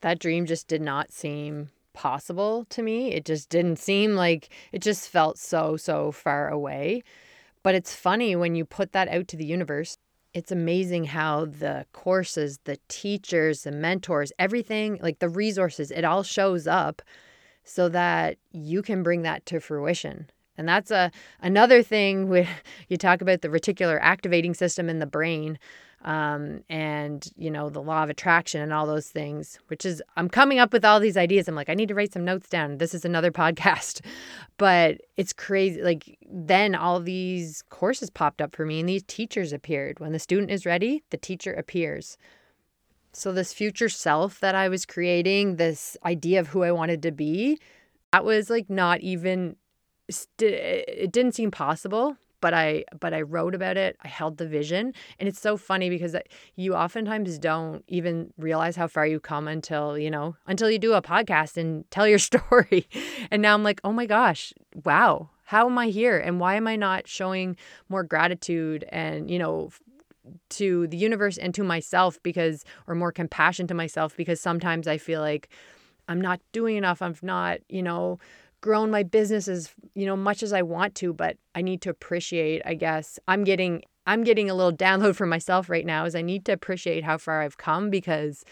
that dream just did not seem possible to me. It just didn't seem like it just felt so, so far away. But it's funny when you put that out to the universe. It's amazing how the courses, the teachers, the mentors, everything, like the resources, it all shows up so that you can bring that to fruition. And that's a another thing where [LAUGHS] you talk about the reticular activating system in the brain um, and you know the law of attraction and all those things which is i'm coming up with all these ideas. I'm like i need to write some notes down. This is another [LAUGHS] podcast. But it's crazy like then all these courses popped up for me and these teachers appeared. When the student is ready the teacher appears. So this future self that i was creating this idea of who i wanted to be that was like not even it didn't seem possible but I but I wrote about it. I held the vision, and it's so funny because uh, you oftentimes don't even realize how far you come until you know until you do a podcast and tell your [LAUGHS] story. and now I'm like, oh my gosh, wow, how am I here, and why am I not showing more gratitude and you know to the universe and to myself because or more compassion to myself because sometimes I feel like I'm not doing enough. I'm not, you know, grown my business as you know much as I want to, but I need to appreciate. I guess I'm getting I'm getting a little [LAUGHS] download for myself right now. Is I need to appreciate how far I've come because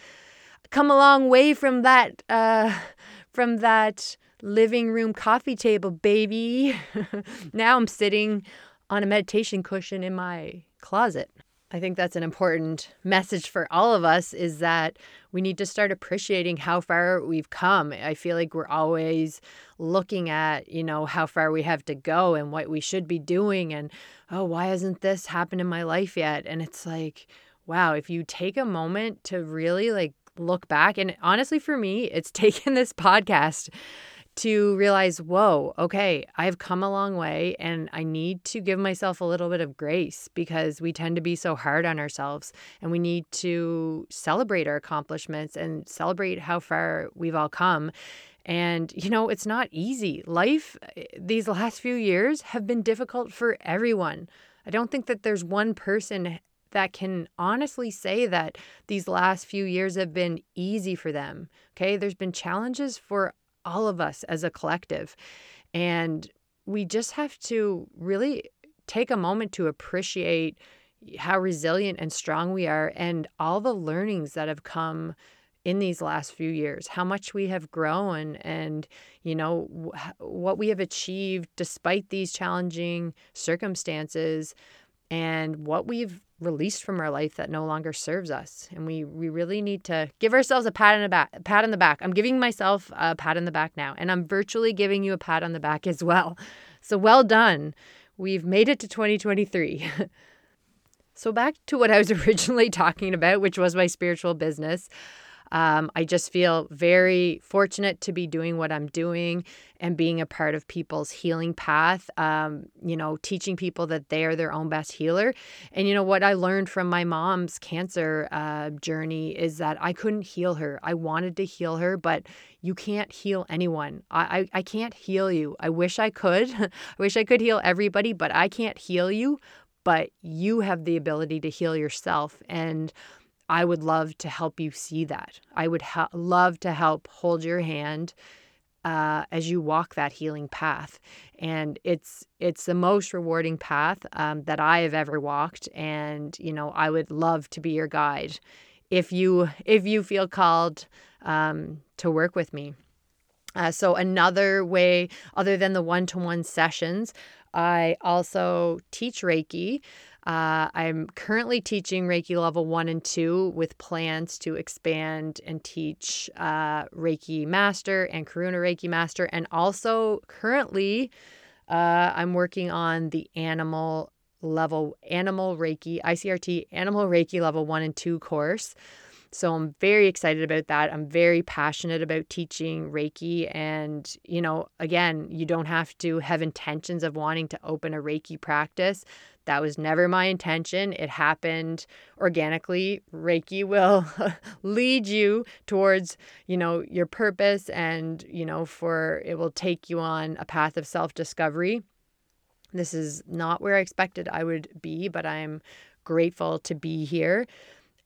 I come a long way from that uh, [LAUGHS] from that living room coffee table, baby. [LAUGHS] now I'm sitting on a meditation cushion in my closet. I think that's an important message for all of us is that we need to start appreciating how far we've come. I feel like we're always looking at, you know, how far we have to go and what we should be doing and oh, why hasn't this happened in my life yet? And it's like, wow, if you take a moment to really like look back and honestly for me, it's [LAUGHS] taken this podcast to realize, whoa, okay, I've come a long way and I need to give myself a little bit of grace because we tend to be so hard on ourselves and we need to celebrate our accomplishments and celebrate how far we've all come. And, you know, it's not easy. Life, eh, these last few years have been difficult for everyone. I don't think that there's one person that can honestly say that these last few years have been easy for them. Okay. There's been challenges for all of us as a collective. And we just have to really take a moment to appreciate how resilient and strong we are and all the learnings that have come in these last few years how much we have grown and you know what we have achieved despite these challenging circumstances and what we've released from our life that no longer serves us. And we we really need to give ourselves a pat on the back. Pat on the back. I'm giving myself a pat in the back now, and I'm virtually giving you a pat on the back as well. So well done. We've made it to 2023. [LAUGHS] so back to what I was [LAUGHS] originally talking about, which was my spiritual business. Um, I just feel very fortunate to be doing what I'm doing and being a part of people's healing path. Um, you know, teaching people that they are their own best healer. And you know what I learned from my mom's cancer uh, journey is that I couldn't heal her. I wanted to heal her, but you can't heal anyone. I, I, I can't heal you. I wish I could. [LAUGHS] I wish I could heal everybody, but I can't heal you. But you have the ability to heal yourself. And I would love to help you see that. I would ha- love to help hold your hand uh, as you walk that healing path, and it's it's the most rewarding path um, that I have ever walked. And you know, I would love to be your guide if you if you feel called um, to work with me. Uh, so another way, other than the one-to-one sessions, I also teach Reiki. Uh, I'm currently teaching Reiki level one and two with plans to expand and teach uh, Reiki Master and Karuna Reiki Master. And also, currently, uh, I'm working on the animal level, animal Reiki, ICRT, animal Reiki level one and two course. So I'm very excited about that. I'm very passionate about teaching Reiki. And, you know, again, you don't have to have intentions of wanting to open a Reiki practice. That was never my intention. It happened organically. Reiki will [LAUGHS] lead you towards, you know, your purpose and, you know, for it will take you on a path of self-discovery. This is not where I expected I would be, but I'm grateful to be here.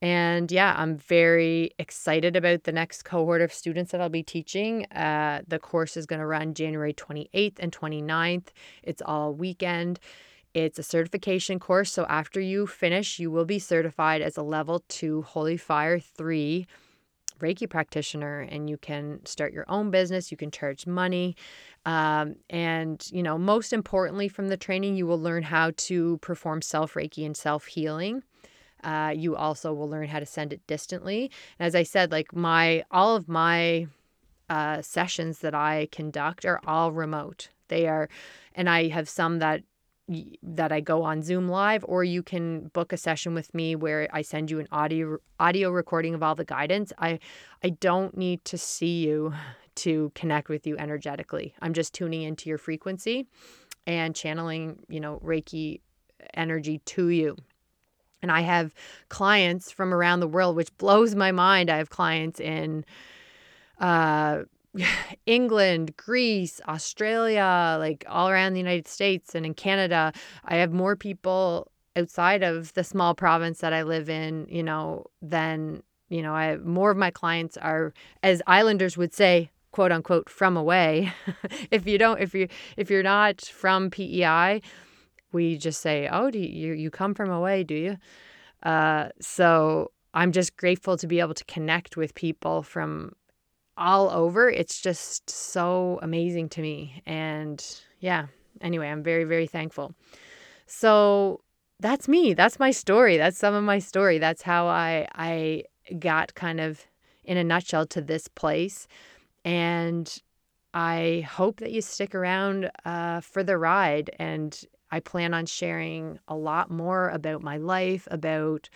And yeah, I'm very excited about the next cohort of students that I'll be teaching. Uh, the course is going to run January 28th and 29th. It's all weekend. It's a certification course. So after you finish, you will be certified as a level two Holy Fire 3 Reiki practitioner and you can start your own business. You can charge money. Um, and, you know, most importantly from the training, you will learn how to perform self Reiki and self healing. Uh, you also will learn how to send it distantly. And as I said, like my, all of my uh, sessions that I conduct are all remote. They are, and I have some that that I go on Zoom live or you can book a session with me where I send you an audio audio recording of all the guidance. I I don't need to see you [LAUGHS] to connect with you energetically. I'm just tuning into your frequency and channeling, you know, Reiki energy to you. And I have clients from around the world which blows my mind. I have clients in uh [SIGHS] England, Greece, Australia, like all around the United States and in Canada. I have more people outside of the small province that I live in, you know, than, you know, I more of my clients are as islanders would say, quote unquote, from away. [LAUGHS] if you don't if you if you're not from PEI, we just say, "Oh, do you you come from away, do you?" Uh, so I'm just grateful to be able to connect with people from all over. It's just so amazing to me. And yeah, anyway, I'm very, very thankful. So that's me. That's my story. That's some of my story. That's how I I got kind of in a nutshell to this place. And I hope that you stick around uh, for the ride. And I plan on sharing a lot more about my life, about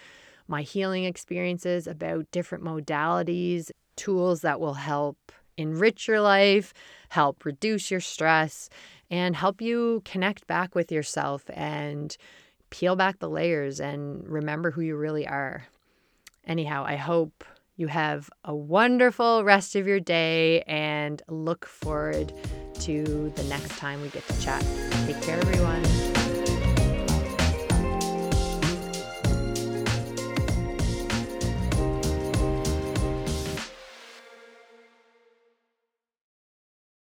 my healing experiences, about different modalities, tools that will help enrich your life, help reduce your stress, and help you connect back with yourself and peel back the layers and remember who you really are. Anyhow, I hope you have a wonderful rest of your day and look forward to the next time we get to chat. Take care, everyone.